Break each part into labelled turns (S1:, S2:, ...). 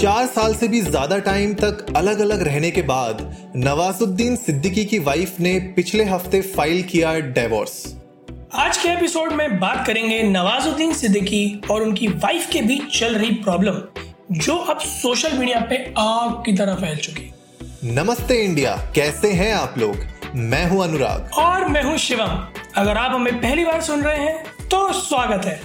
S1: चार साल से भी ज़्यादा टाइम तक अलग अलग रहने के बाद नवाजुद्दीन सिद्दीकी की वाइफ ने पिछले हफ़्ते फ़ाइल किया डिवोर्स
S2: आज के एपिसोड में बात करेंगे नवाजुद्दीन सिद्दीकी और उनकी वाइफ के बीच चल रही प्रॉब्लम जो अब सोशल मीडिया पे आग की तरह फैल चुकी।
S1: नमस्ते इंडिया कैसे हैं आप लोग? मैं हूँ अनुराग।
S2: और मैं हूँ शिवम। अगर आप हमें पहली बार सुन रहे हैं तो स्वागत है।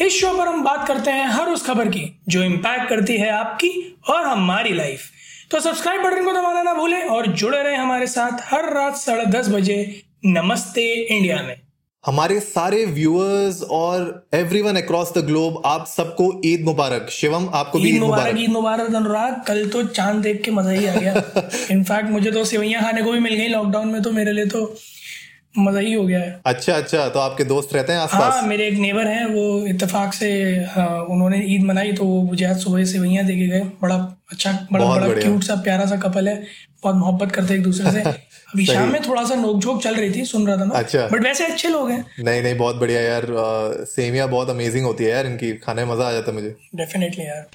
S2: इस शो पर हम बात करते हैं हर उस खबर की जो इम्पैक्ट करती है आपकी और हमारी लाइफ तो सब्सक्राइब बटन को दबाना ना भूलें और जुड़े रहें हमारे साथ हर रात साढ़े दस बजे नमस्ते इंडिया में.
S1: हमारे सारे व्यूअर्स और एवरीवन अक्रॉस द ग्लोब आप सबको ईद मुबारक. शिवम आपको भी
S2: ईद मुबारक. ईद मुबारक अनुराग. कल तो चाँद देख के मज़ा ही आ गया. इनफैक्ट मुझे तो सेवैया खाने को भी मिल गई लॉकडाउन में तो मेरे लिए तो मज़ा ही हो गया है।
S1: अच्छा अच्छा तो आपके दोस्त रहते हैं आसपास?
S2: हाँ मेरे एक नेबर हैं वो इतफाक से हाँ, उन्होंने ईद मनाई तो वो मुझे आज सुबह से वही देखे गए। बड़ा अच्छा बड़ा बड़ा क्यूट सा प्यारा सा कपल है। बहुत मोहब्बत करते हैं एक दूसरे से। अभी शाम में थोड़ा सा नोकझोंक चल रही थी सुन रहा था मैं। अच्छा। बट वैसे अच्छे लोग हैं।
S1: नहीं नहीं बहुत बढ़िया यार। सेमिया बहुत अमेजिंग होती है यार इनकी। खाने में मज़ा आ जाता है मुझे।
S2: डेफिनेटली यार।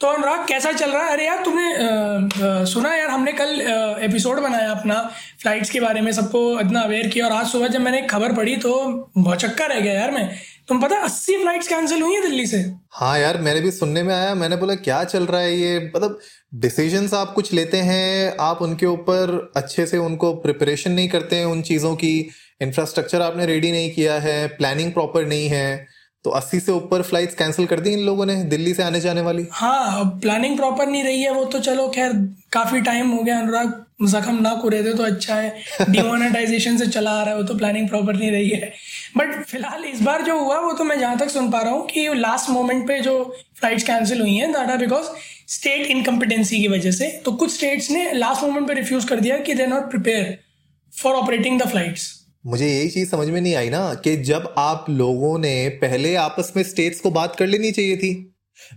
S2: तो अनुराग कैसा चल रहा? है अरे यार तुमने आ, आ, सुना यार हमने कल आ, एपिसोड बनाया अपना फ्लाइट्स के बारे में सबको इतना अवेयर किया और आज सुबह जब मैंने खबर पढ़ी तो बहुत चक्का रह गया यार मैं। तुम पता अस्सी फ्लाइट्स कैंसिल हुई है दिल्ली से?
S1: हाँ यार मैंने भी सुनने में आया मैंने बोला क्या चल रहा है ये? मतलब डिसीज़न आप कुछ लेते हैं आप उनके ऊपर अच्छे से उनको प्रिपरेशन नहीं करते हैं उन चीज़ों की इंफ्रास्ट्रक्चर आपने रेडी नहीं किया है प्लानिंग प्रॉपर नहीं है। तो 80 से ऊपर फ्लाइट्स कैंसिल कर दी इन लोगों ने दिल्ली से आने जाने वाली?
S2: हाँ प्लानिंग प्रॉपर नहीं रही है वो तो चलो खैर काफ़ी टाइम हो गया अनुराग जख्म ना कुरे थे तो अच्छा है। डिमोनेटाइजेशन से चला आ रहा है वो तो प्लानिंग प्रॉपर नहीं रही है। बट फ़िलहाल इस बार जो हुआ वो तो मैं जहाँ तक सुन पा रहा हूँ कि लास्ट मोमेंट पे जो फ्लाइट्स कैंसिल हुई हैं that are because state incompetency की वजह से तो कुछ स्टेट्स ने लास्ट मोमेंट पे रिफ्यूज कर दिया कि they not prepare for operating the flights
S1: मुझे यही चीज़ समझ में नहीं आई ना कि जब आप लोगों ने पहले आपस में स्टेट्स को बात कर लेनी चाहिए थी।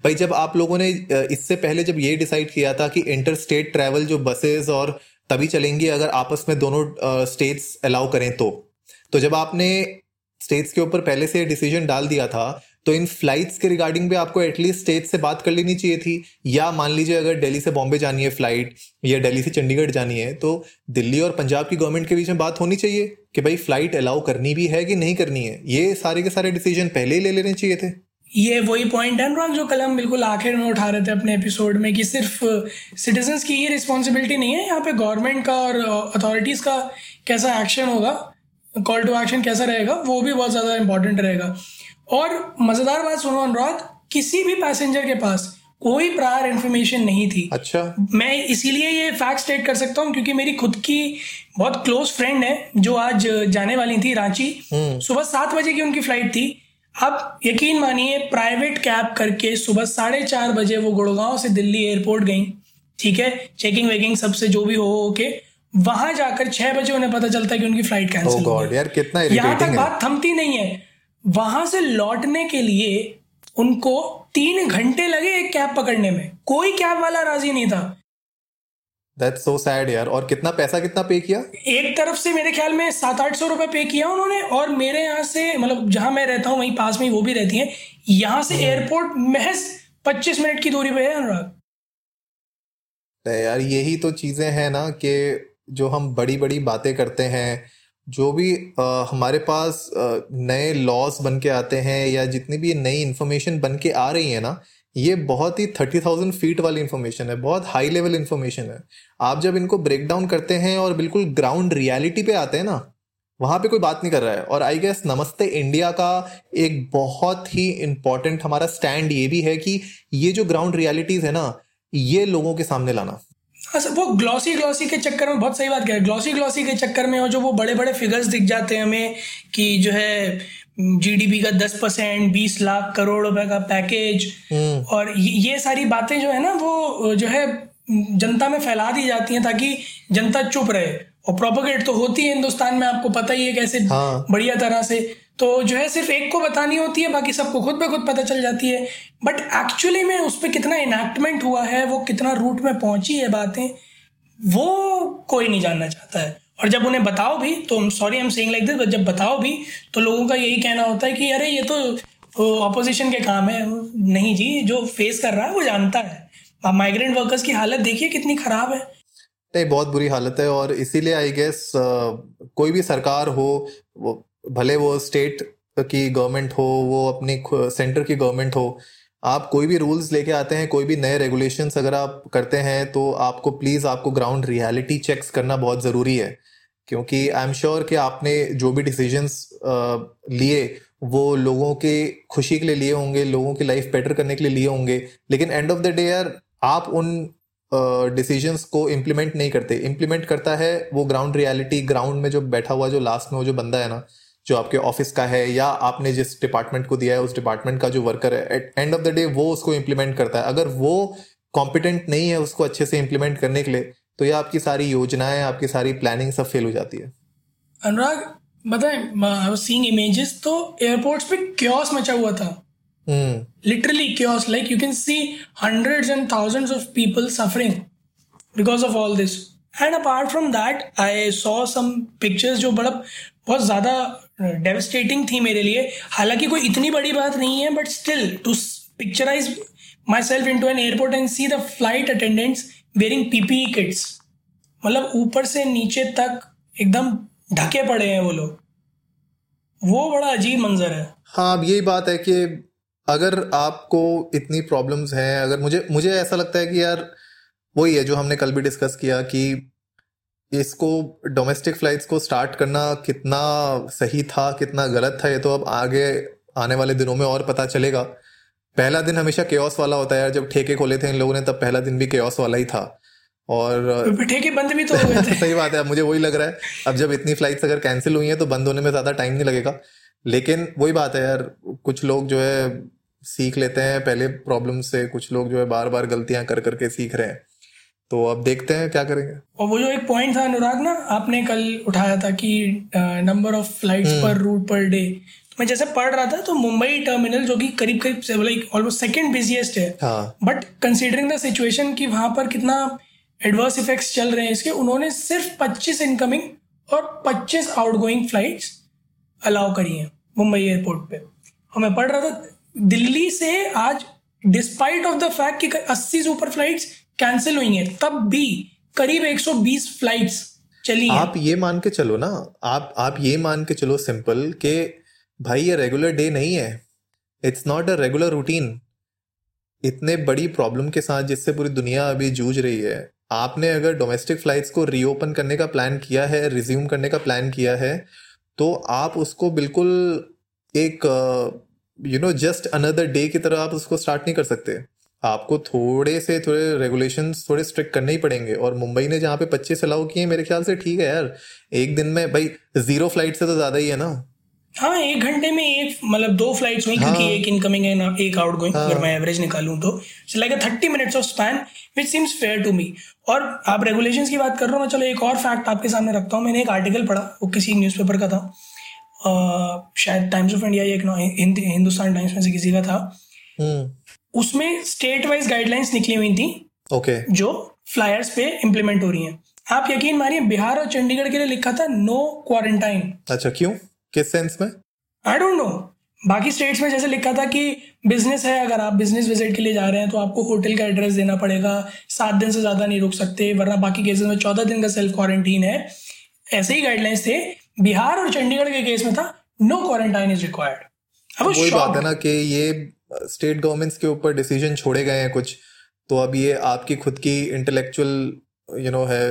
S1: भाई, जब आप लोगों ने इससे पहले जब ये डिसाइड किया था कि इंटर स्टेट ट्रैवल जो बसेस और तभी चलेंगी अगर आपस में दोनों स्टेट्स अलाउ करें तो। तो जब आपने स्टेट्स के ऊपर पहले से डिसीज़न डाल दिया था तो इन फ्लाइट्स के रिगार्डिंग भी आपको एटलीस्ट स्टेट से बात कर लेनी चाहिए थी, या मान लीजिए अगर दिल्ली से बॉम्बे जानी है फ़्लाइट या दिल्ली से चंडीगढ़ जानी है तो दिल्ली और पंजाब की गवर्नमेंट के बीच में बात होनी चाहिए कि भाई फ़्लाइट अलाउ करनी भी है कि नहीं करनी है? ये सारे के सारे डिसीज़न पहले ही ले लेने चाहिए थे।
S2: ये वही पॉइंट है, अनुराग, जो कल हम बिल्कुल आखिर में उठा रहे थे अपने एपिसोड में कि सिर्फ़ सिटीजन की ये रिस्पॉन्सिबिलिटी नहीं है, यहाँ पे गवर्नमेंट का और अथॉरिटीज़ का कैसा एक्शन होगा कॉल टू एक्शन कैसा रहेगा, वो भी बहुत ज़्यादा इंपॉर्टेंट रहेगा। और मज़ेदार बात सुनो अनुराग किसी भी पैसेंजर के पास कोई प्रायर इन्फॉर्मेशन नहीं थी।
S1: अच्छा।
S2: मैं इसीलिए ये फैक्ट स्टेट कर सकता हूँ क्योंकि मेरी खुद की बहुत क्लोज फ्रेंड है जो आज जाने वाली थी रांची। हम्म। सुबह सात बजे की उनकी फ़्लाइट थी। अब यकीन मानिए प्राइवेट कैब करके सुबह साढ़े चार बजे वो गुड़गांव से दिल्ली एयरपोर्ट गई। ठीक है? चेकिंग वेकिंग सबसे जो भी हो के वहाँ जाकर छह बजे उन्हें पता चलता है कि उनकी फ़्लाइट कैंसिल
S1: oh God, यार कितना
S2: यहाँ तक बात थमती नहीं है। वहाँ से लौटने के लिए उनको तीन घंटे लगे एक कैब पकड़ने में। कोई कैब वाला राज़ी नहीं था।
S1: That's so sad यार। और कितना पैसा कितना पे किया?
S2: एक तरफ़ से मेरे ख्याल में सात आठ सौ रुपए पे किया उन्होंने और मेरे यहाँ से मतलब जहाँ मैं रहता हूँ वहीं पास में वो भी रहती है। यहाँ से एयरपोर्ट। महज पच्चीस मिनट की दूरी पे है अनुराग।
S1: यार यही तो चीज़ें हैं ना कि जो हम बड़ी बड़ी बातें करते हैं जो भी आ, हमारे पास आ, नए लॉस बन के आते हैं या जितनी भी नई इन्फॉर्मेशन बन के आ रही है ना ये बहुत ही थर्टी थाउज़ेंड फीट वाली इंफॉर्मेशन है बहुत हाई लेवल इन्फॉर्मेशन है। आप जब इनको ब्रेक डाउन करते हैं और बिल्कुल ग्राउंड रियलिटी पे आते हैं ना वहाँ पे कोई बात नहीं कर रहा है। और आई गेस नमस्ते इंडिया का एक बहुत ही इंपॉर्टेंट हमारा स्टैंड ये भी है कि ये जो ग्राउंड रियलिटीज है ना ये लोगों के सामने लाना।
S2: वो ग्लॉसी ग्लॉसी के चक्कर में बहुत सही बात कह रहे ग्लॉसी ग्लॉसी के चक्कर में और जो वो बड़े बड़े फिगर्स दिख जाते हैं हमें कि जो है जीडीपी का दस परसेंट बीस लाख करोड़ रुपए का पैकेज हम्म। और ये सारी बातें जो है ना वो जो है जनता में फैला दी जाती हैं ताकि जनता चुप रहे। और प्रोपोगेट तो होती है हिंदुस्तान में आपको पता ही है कैसे हाँ। बढ़िया तरह से। तो जो है सिर्फ़ एक को बतानी होती है बाकी सबको खुद ब खुद पता चल जाती है। बट एक्चुअली में उस पर कितना इनैक्टमेंट हुआ है वो कितना रूट में पहुँची है बातें वो कोई नहीं जानना चाहता है। और जब उन्हें बताओ भी तो sorry I am saying like this but जब बताओ भी तो लोगों का यही कहना होता है कि अरे ये तो ऑपोजिशन के काम है। नहीं जी जो फेस कर रहा है वो जानता है। माइग्रेंट वर्कर्स की हालत देखिए कितनी खराब है।
S1: नहीं, बहुत बुरी हालत है और इसीलिए आई गेस कोई भी सरकार हो, वो, भले वो स्टेट की गवर्नमेंट हो, वो अपनी सेंटर की गवर्नमेंट हो, आप कोई भी रूल्स लेके आते हैं, कोई भी नए रेगुलेशंस अगर आप करते हैं तो आपको प्लीज़ आपको ग्राउंड रियलिटी चेक्स करना बहुत ज़रूरी है। क्योंकि आई एम श्योर कि आपने जो भी डिसीजंस लिए, वो लोगों के खुशी के लिए लिए होंगे, लोगों की लाइफ बेटर करने के लिए लिए होंगे। लेकिन एंड ऑफ़ द डे यार, आप उन डिसीजंस को इम्प्लीमेंट नहीं करते। इम्प्लीमेंट करता है वो ग्राउंड रियलिटी ग्राउंड में जो बैठा हुआ, जो लास्ट में वो जो बंदा है ना, जो आपके ऑफ़िस का है या आपने जिस डिपार्टमेंट को दिया है, उस डिपार्टमेंट का जो वर्कर है at end of the day वो उसको इम्प्लीमेंट करता है। अगर वो कॉम्पिटेंट नहीं है उसको अच्छे से इम्प्लीमेंट करने के लिए तो ये आपकी सारी योजनाएँ, आपकी सारी प्लानिंग सब फेल हो जाती है।
S2: अनुराग, बताए सीइंग इमेजेस तो एयरपोर्ट्स पे क्योस मचा हुआ था। Literally chaos like you can see hundreds and thousands of people suffering because of all this and apart from that I saw some pictures जो बड़ा बहुत ज़्यादा डेविस्टेटिंग थी मेरे लिए। हालाँकि कोई इतनी बड़ी बात नहीं है but still to picturize myself into an airport and see the flight attendants wearing PP kits मतलब ऊपर से नीचे तक एकदम ढके पड़े हैं वो लोग। वो बड़ा अजीब मंजर है।
S1: हाँ अब यही बात है कि अगर आपको इतनी प्रॉब्लम्स हैं अगर मुझे मुझे ऐसा लगता है कि यार वही है जो हमने कल भी डिस्कस किया कि इसको डोमेस्टिक फ्लाइट्स को स्टार्ट करना कितना सही था कितना गलत था ये तो अब आगे आने वाले दिनों में और पता चलेगा। पहला दिन हमेशा केओस वाला होता है यार जब ठेके खोले थे इन लोगों ने तब पहला दिन भी केओस वाला ही था। और
S2: ठेके बंद भी तो हुए थे।
S1: सही बात है मुझे वही लग रहा है। अब जब इतनी फ्लाइट्स अगर कैंसिल हुई हैं तो बंद होने में ज़्यादा टाइम नहीं लगेगा। लेकिन वही बात है यार कुछ लोग जो है सीख लेते हैं। पहले प्रॉब्लम से कुछ लोग जो है बार बार गलतियाँ कर करके सीख रहे हैं। तो अब देखते हैं क्या करेंगे।
S2: और वो जो एक पॉइंट था अनुराग ना आपने कल उठाया था कि number of flights per route per day मैं जैसे पढ़ रहा था तो मुंबई टर्मिनल जो कि करीब करीब लाइक ऑलमोस्ट सेकंड बिजिएस्ट है। बट कंसीडरिंग द सिचुएशन कि वहाँ पर कितना एडवर्स इफेक्ट्स चल रहे हैं इसके उन्होंने सिर्फ़ 25 इनकमिंग और 25 आउटगोइंग फ्लाइट्स अलाउ करी हैं मुंबई एयरपोर्ट पे। और मैं पढ़ रहा था दिल्ली से आज डिस्पाइट ऑफ़ द फैक्ट कि 80 सुपर फ्लाइट्स कैंसिल हुई हैं, तब भी करीब 120 फ्लाइट्स चली
S1: आप ये मान के चलो ना, आप आप ये मान के चलो सिंपल के भाई ये रेगुलर डे नहीं है। It's not a regular routine इतने बड़ी प्रॉब्लम के साथ जिससे पूरी दुनिया अभी जूझ रही है, आपने अगर डोमेस्टिक फ्लाइट्स को रीओपन करने का प्लान किया है रिज्यूम करने का प्लान किया है तो आप उसको बिल्कुल एक you know just another day की तरह आप उसको स्टार्ट नहीं कर सकते। आपको थोड़े से थोड़े रेगुलेशन थोड़े स्ट्रिक्ट करने ही पड़ेंगे। और मुंबई ने जहाँ पे पच्चीस अलाउ किए मेरे ख्याल से ठीक है यार। एक दिन में भाई ज़ीरो फ़्लाइट से तो ज़्यादा ही है ना।
S2: हाँ एक घंटे में एक मतलब दो फ्लाइट्स हुई हाँ, क्योंकि एक इनकमिंग है ना एक आउट गोइंग हाँ, अगर मैं एवरेज निकालूं तो। Like thirty minutes of span which seems fair to me और आप रेगुलेशंस की बात कर रहे हो मैं चलो एक और फैक्ट आपके सामने रखता हूँ। मैंने एक आर्टिकल पढ़ा वो किसी न्यूज़पेपर का था। शायद टाइम्स ऑफ़ इंडिया या हिंदुस्तान टाइम्स में से किसी का था। हम्म। उसमें स्टेट वाइज गाइडलाइंस निकली हुई थी
S1: ओके okay.
S2: जो फ्लायर्स पे इम्प्लीमेंट हो रही हैं। आप यकीन मानिए बिहार और चंडीगढ़ के लिए लिखा था नो क्वारंटाइन
S1: अच्छा क्यों? किस सेंस में?
S2: आई डोंट नो बाकी स्टेट्स में जैसे लिखा था कि बिज़नेस है अगर आप बिज़नेस विज़िट के लिए जा रहे हैं तो आपको होटल का एड्रेस देना पड़ेगा। सात दिन से ज़्यादा नहीं रुक सकते वरना बाकी केसेस में चौदह दिन का सेल्फ क्वारंटीन है। ऐसे ही गाइडलाइंस थे बिहार और चंडीगढ़ के केस में था नो क्वारंटाइन इज़ रिक्वायर्ड
S1: अब वही बात है ना कि ये स्टेट गवर्नमेंट्स के ऊपर डिसीज़न छोड़े गए हैं कुछ तो अब ये आपकी खुद की इंटेलेक्चुअल यू नो है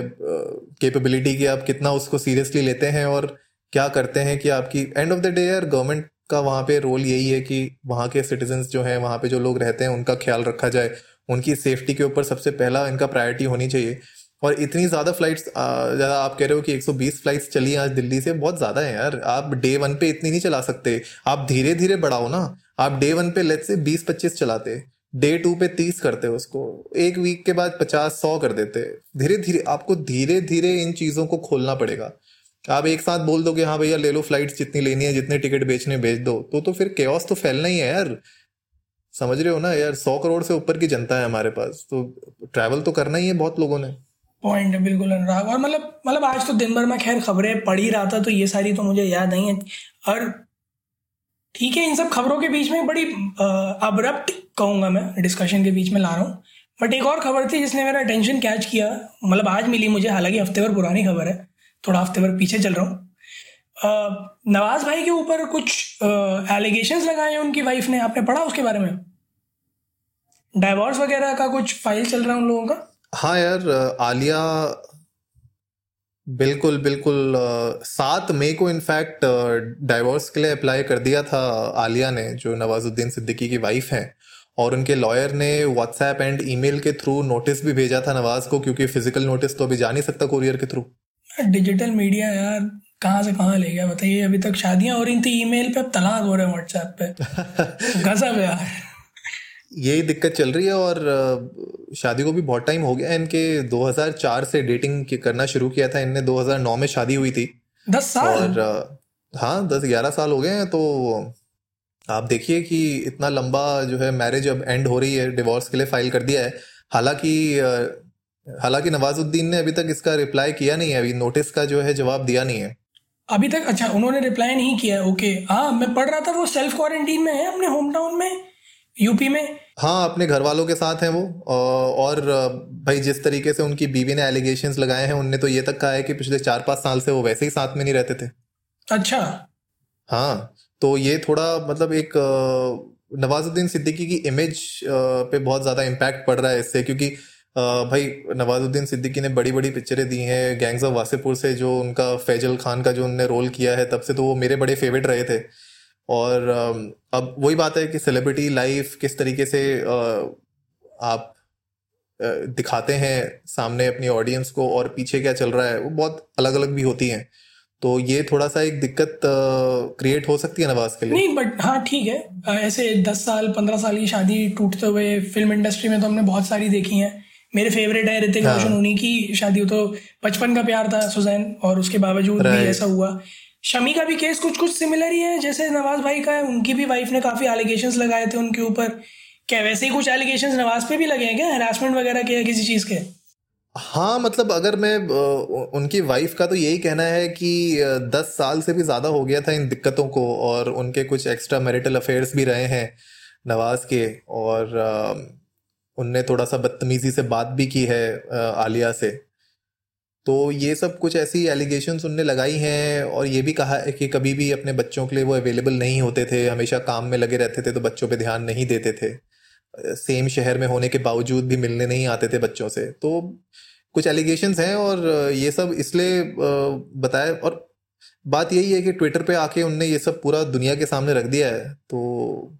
S1: कैपेबिलिटी की आप कितना उसको सीरियसली लेते हैं और क्या करते हैं कि आपकी एंड ऑफ़ द डे यार गवर्नमेंट का वहाँ पे रोल यही है कि वहाँ के सिटीजन जो हैं वहाँ पे जो लोग रहते हैं उनका ख्याल रखा जाए उनकी सेफ्टी के ऊपर सबसे पहला इनका प्रायोरिटी होनी चाहिए। और इतनी ज़्यादा फ्लाइट्स ज़्यादा आप कह रहे हो कि 120 फ्लाइट्स चली आज दिल्ली से, बहुत ज़्यादा है यार। आप डे वन पे इतनी नहीं चला सकते। आप धीरे धीरे बढ़ाओ ना। आप डे वन पे लेट से 20 25 चलाते डे टू पे 30 करते उसको। एक वीक के बाद 50 सौ कर देते। धीरे धीरे आपको धीरे धीरे इन चीज़ों को खोलना पड़ेगा। आप एक साथ बोल दो कि हाँ भैया, ले लो फ्लाइट्स जितनी लेनी है, जितने टिकट बेचने बेच दो। तो तो फिर केओस तो फैलना ही है यार। समझ रहे हो ना यार? सौ करोड़ से ऊपर की जनता है हमारे पास। तो ट्रैवल तो करना ही है बहुत लोगों ने।
S2: पॉइंट है बिल्कुल अनुराग। और मतलब मतलब आज तो दिन भर में खैर खबरें पढ़ ही रहा था तो ये सारी तो मुझे याद नहीं है। और ठीक है, इन सब खबरों के बीच में बड़ी अब्रप्ट कहूँगा मैं डिस्कशन के बीच में ला रहा हूँ। बट एक और खबर थी जिसने मेरा अटेंशन कैच किया मतलब आज मिली मुझे, हालाँकि हफ़्ते भर पुरानी खबर है, थोड़ा हफ़्ते भर पीछे चल रहा हूँ। नवाज़ भाई के ऊपर कुछ एलिगेशंस लगाए हैं उनकी वाइफ ने, आपने पढ़ा उसके बारे में? डाइवोर्स वगैरह का कुछ फ़ाइल चल रहा है उन लोगों का?
S1: हाँ यार आलिया बिल्कुल बिल्कुल सात मई को इनफैक्ट डाइवोर्स के लिए अप्लाई कर दिया था आलिया ने जो नवाजुद्दीन सिद्दीकी की वाइफ हैं। और उनके लॉयर ने व्हाट्सएप एंड ईमेल के थ्रू नोटिस भी भेजा था नवाज़ को क्योंकि फ़िज़िकल नोटिस तो अभी जा नहीं सकता कुरियर के थ्रू
S2: डिजिटल मीडिया यार कहाँ से कहाँ ले गया? बताइए अभी तक शादियाँ हो रही थी ईमेल पे अब तलाक हो रहे हैं व्हाट्सएप पे। गजब यार।
S1: यही दिक्कत चल रही है और शादी को भी बहुत टाइम हो गया इनके 2004 से डेटिंग करना शुरू किया था। इनने 2009 में शादी हुई थी।
S2: दस साल?
S1: और हाँ दस ग्यारह साल हो गए हैं। तो आप देखिए कि इतना लंबा जो है मैरिज अब एंड हो रही है। डिवोर्स के लिए फ़ाइल कर दिया है। हालाँकि हालाँकि नवाजुद्दीन ने अभी तक इसका रिप्लाई किया नहीं है। अभी नोटिस का जो है जवाब दिया नहीं है।
S2: अभी तक अच्छा उन्होंने रिप्लाई नहीं किया ओके हाँ मैं पढ़ रहा था वो सेल्फ क्वारंटीन में है अपने होम टाउन में। यूपी में?
S1: हाँ अपने घर वालों के साथ हैं वो और भाई जिस तरीके से उनकी बीवी ने एलिगेशंस लगाए हैं उनने तो ये तक कहा है कि पिछले चार पाँच साल से वो वैसे ही साथ में नहीं रहते थे।
S2: अच्छा।
S1: हाँ तो ये थोड़ा मतलब एक नवाजुद्दीन सिद्दीकी की इमेज पे बहुत ज़्यादा इम्पैक्ट पड़ रहा है इससे क्योंकि भाई नवाजुद्दीन सिद्दीकी ने बड़ी बड़ी पिक्चरें दी हैं गैंग्स ऑफ़ वासेपुर से जो उनका फैजल खान का जो उनने रोल किया है तब से तो वो मेरे बड़े फेवरेट रहे थे। और अब वही बात है कि सेलिब्रिटी लाइफ किस तरीके से आप दिखाते हैं सामने अपनी ऑडियंस को और पीछे क्या चल रहा है वो बहुत अलग अलग भी होती हैं। तो ये थोड़ा सा एक दिक्कत क्रिएट हो सकती है नवाज़ के लिए?
S2: नहीं बट हाँ ठीक है। ऐसे दस साल पंद्रह साल की शादी टूटते हुए फ़िल्म इंडस्ट्री में तो हमने बहुत सारी देखी हैं। मेरे फेवरेट है ऋतिक हाँ. रोशन उन्हीं की शादी। हो तो बचपन का प्यार था सुजैन और उसके बावजूद भी ऐसा हुआ। शमी का भी केस कुछ कुछ सिमिलर ही है, जैसे नवाज़ भाई का है, उनकी भी वाइफ ने काफ़ी एलिगेशंस लगाए थे उनके ऊपर। क्या वैसे ही कुछ एलिगेशंस नवाज़ पे भी लगे हैं क्या? हरासमेंट वगैरह के किसी चीज़ के?
S1: हाँ मतलब अगर मैं उनकी वाइफ का तो यही कहना है कि दस साल से भी ज़्यादा हो गया था इन दिक्कतों को और उनके कुछ एक्स्ट्रा मैरिटल अफेयर्स भी रहे हैं नवाज़ के और उनने थोड़ा सा बदतमीज़ी से बात भी की है आलिया से। तो ये सब कुछ ऐसी एलिगेशन उनने लगाई हैं और ये भी कहा है कि कभी भी अपने बच्चों के लिए वो अवेलेबल नहीं होते थे, हमेशा काम में लगे रहते थे तो बच्चों पे ध्यान नहीं देते थे। सेम शहर में होने के बावजूद भी मिलने नहीं आते थे बच्चों से। तो कुछ एलिगेशन हैं और ये सब इसलिए बताया और बात यही है कि ट्विटर पे आके उनने ये सब पूरा दुनिया के सामने रख दिया है। तो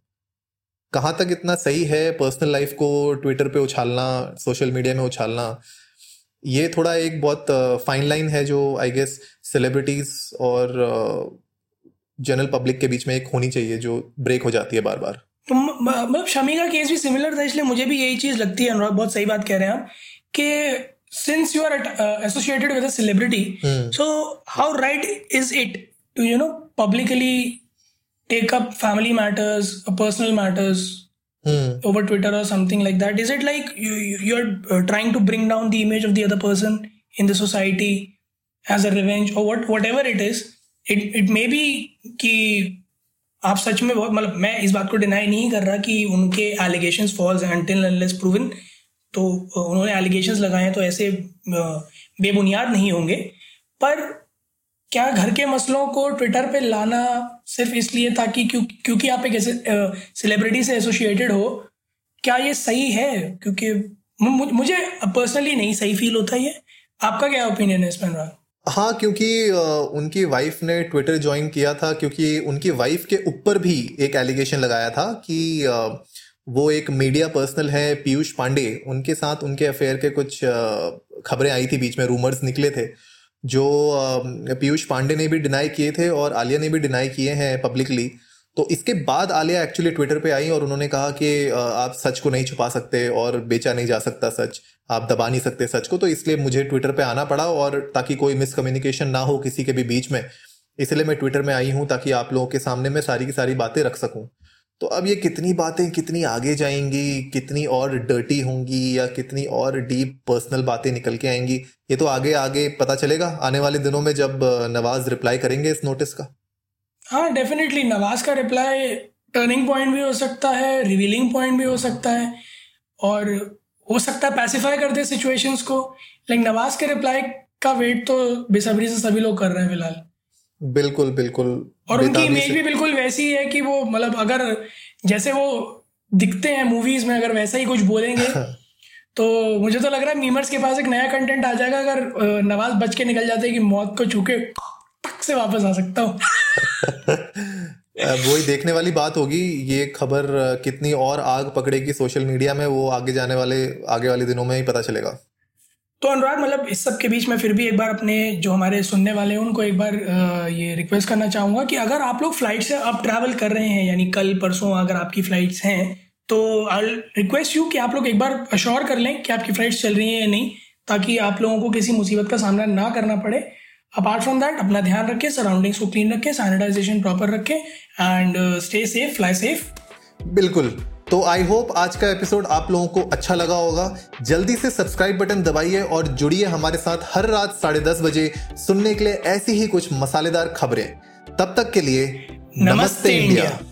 S1: कहाँ तक इतना सही है पर्सनल लाइफ को ट्विटर पे उछालना सोशल मीडिया में उछालना? ये थोड़ा एक बहुत फाइन लाइन है जो आई गेस सेलिब्रिटीज और जनरल पब्लिक के बीच में एक होनी चाहिए जो ब्रेक हो जाती है बार बार
S2: तो मतलब शमी का केस भी सिमिलर था इसलिए मुझे भी यही चीज़ लगती है अनुराग बहुत सही बात कह रहे हैं आप कि since you are associated with a celebrity so how right is it to you know publicly take up family matters personal matters hmm. over Twitter or something like that? Is it like you you're uh, trying to bring down the image of the other person in the society as a revenge or what whatever it is? It it may be कि आप सच में बहुत मतलब मैं इस बात को deny नहीं कर रहा कि उनके एलिगेशन फॉल्स हैं अनटिल अनलेस प्रूवन तो उन्होंने एलिगेशन लगाए हैं तो ऐसे बेबुनियाद नहीं होंगे पर क्या घर के मसलों को ट्विटर पे लाना सिर्फ़ इसलिए ताकि क्यों, क्योंकि आप एक ऐसे सेलिब्रिटी से एसोसिएटेड हो, क्या ये सही है? क्योंकि मुझे पर्सनली नहीं सही फील होता ये। आपका क्या ओपिनियन है इसमें
S1: हाँ क्योंकि उनकी वाइफ ने ट्विटर ज्वाइन किया था, क्योंकि उनकी वाइफ के ऊपर भी एक एलिगेशन लगाया था कि वो एक मीडिया पर्सनल है, पीयूष पांडे। उनके साथ उनके अफेयर के कुछ खबरें आई थी, बीच में रूमर्स निकले थे। जो पीयूष पांडे ने भी डिनाई किए थे और आलिया ने भी डिनाई किए हैं पब्लिकली तो इसके बाद आलिया एक्चुअली ट्विटर पे आई और उन्होंने कहा कि आप सच को नहीं छुपा सकते और बेचा नहीं जा सकता सच। आप दबा नहीं सकते सच को। तो इसलिए मुझे ट्विटर पे आना पड़ा और ताकि कोई मिसकम्युनिकेशन ना हो किसी के भी बीच में। इसलिए मैं ट्विटर में आई हूँ ताकि आप लोगों के सामने मैं सारी की सारी बातें रख सकूँ। तो अब ये कितनी बातें कितनी आगे जाएँगी, कितनी और डर्टी होंगी या कितनी और डीप पर्सनल बातें निकल के आएँगी, ये तो आगे आगे पता चलेगा आने वाले दिनों में जब नवाज़ रिप्लाई करेंगे इस नोटिस का।
S2: हाँ डेफिनेटली नवाज़ का रिप्लाई टर्निंग पॉइंट भी हो सकता है रिवीलिंग पॉइंट भी हो सकता है और हो सकता है पैसिफाई कर दे सिचुएशंस को। लेकिन नवाज़ के रिप्लाई का वेट तो बेसब्री से सभी लोग कर रहे हैं फ़िलहाल।
S1: बिल्कुल बिल्कुल
S2: और उनकी इमेज भी बिल्कुल वैसी है कि वो मतलब अगर जैसे वो दिखते हैं मूवीज़ में अगर वैसा ही कुछ बोलेंगे तो मुझे तो लग रहा है मीमर्स के पास एक नया कंटेंट आ जाएगा अगर नवाज़ बच के निकल जाते कि मौत को छूके टक से वापस आ सकता हूँ।
S1: वही देखने वाली बात होगी ये खबर कितनी और आग पकड़ेगी सोशल मीडिया में वो आगे जाने वाले आगे वाले दिनों में ही पता चलेगा।
S2: तो अनुराग मतलब इस सब के बीच में फिर भी एक बार अपने जो हमारे सुनने वाले हैं, उनको एक बार ये रिक्वेस्ट करना चाहूँगा कि अगर आप लोग फ़्लाइट से अब ट्रैवल कर रहे हैं, यानी कल, परसों अगर आपकी फ़्लाइट्स हैं तो आई रिक्वेस्ट यू कि आप लोग एक बार अश्योर कर लें कि आपकी फ़्लाइट्स चल रही हैं या नहीं, ताकि आप लोगों को किसी मुसीबत का सामना ना करना पड़े। अपार्ट फ्रॉम दैट अपना ध्यान रखें सराउंडिंग्स को क्लीन रखें सैनिटाइजेशन प्रॉपर रखें and stay safe fly safe
S1: बिल्कुल। तो आई होप आज का एपिसोड आप लोगों को अच्छा लगा होगा जल्दी से सब्सक्राइब बटन दबाइए और जुड़िए हमारे साथ हर रात साढ़े दस बजे सुनने के लिए ऐसी ही कुछ मसालेदार खबरें तब तक के लिए
S2: नमस्ते, नमस्ते इंडिया, इंडिया।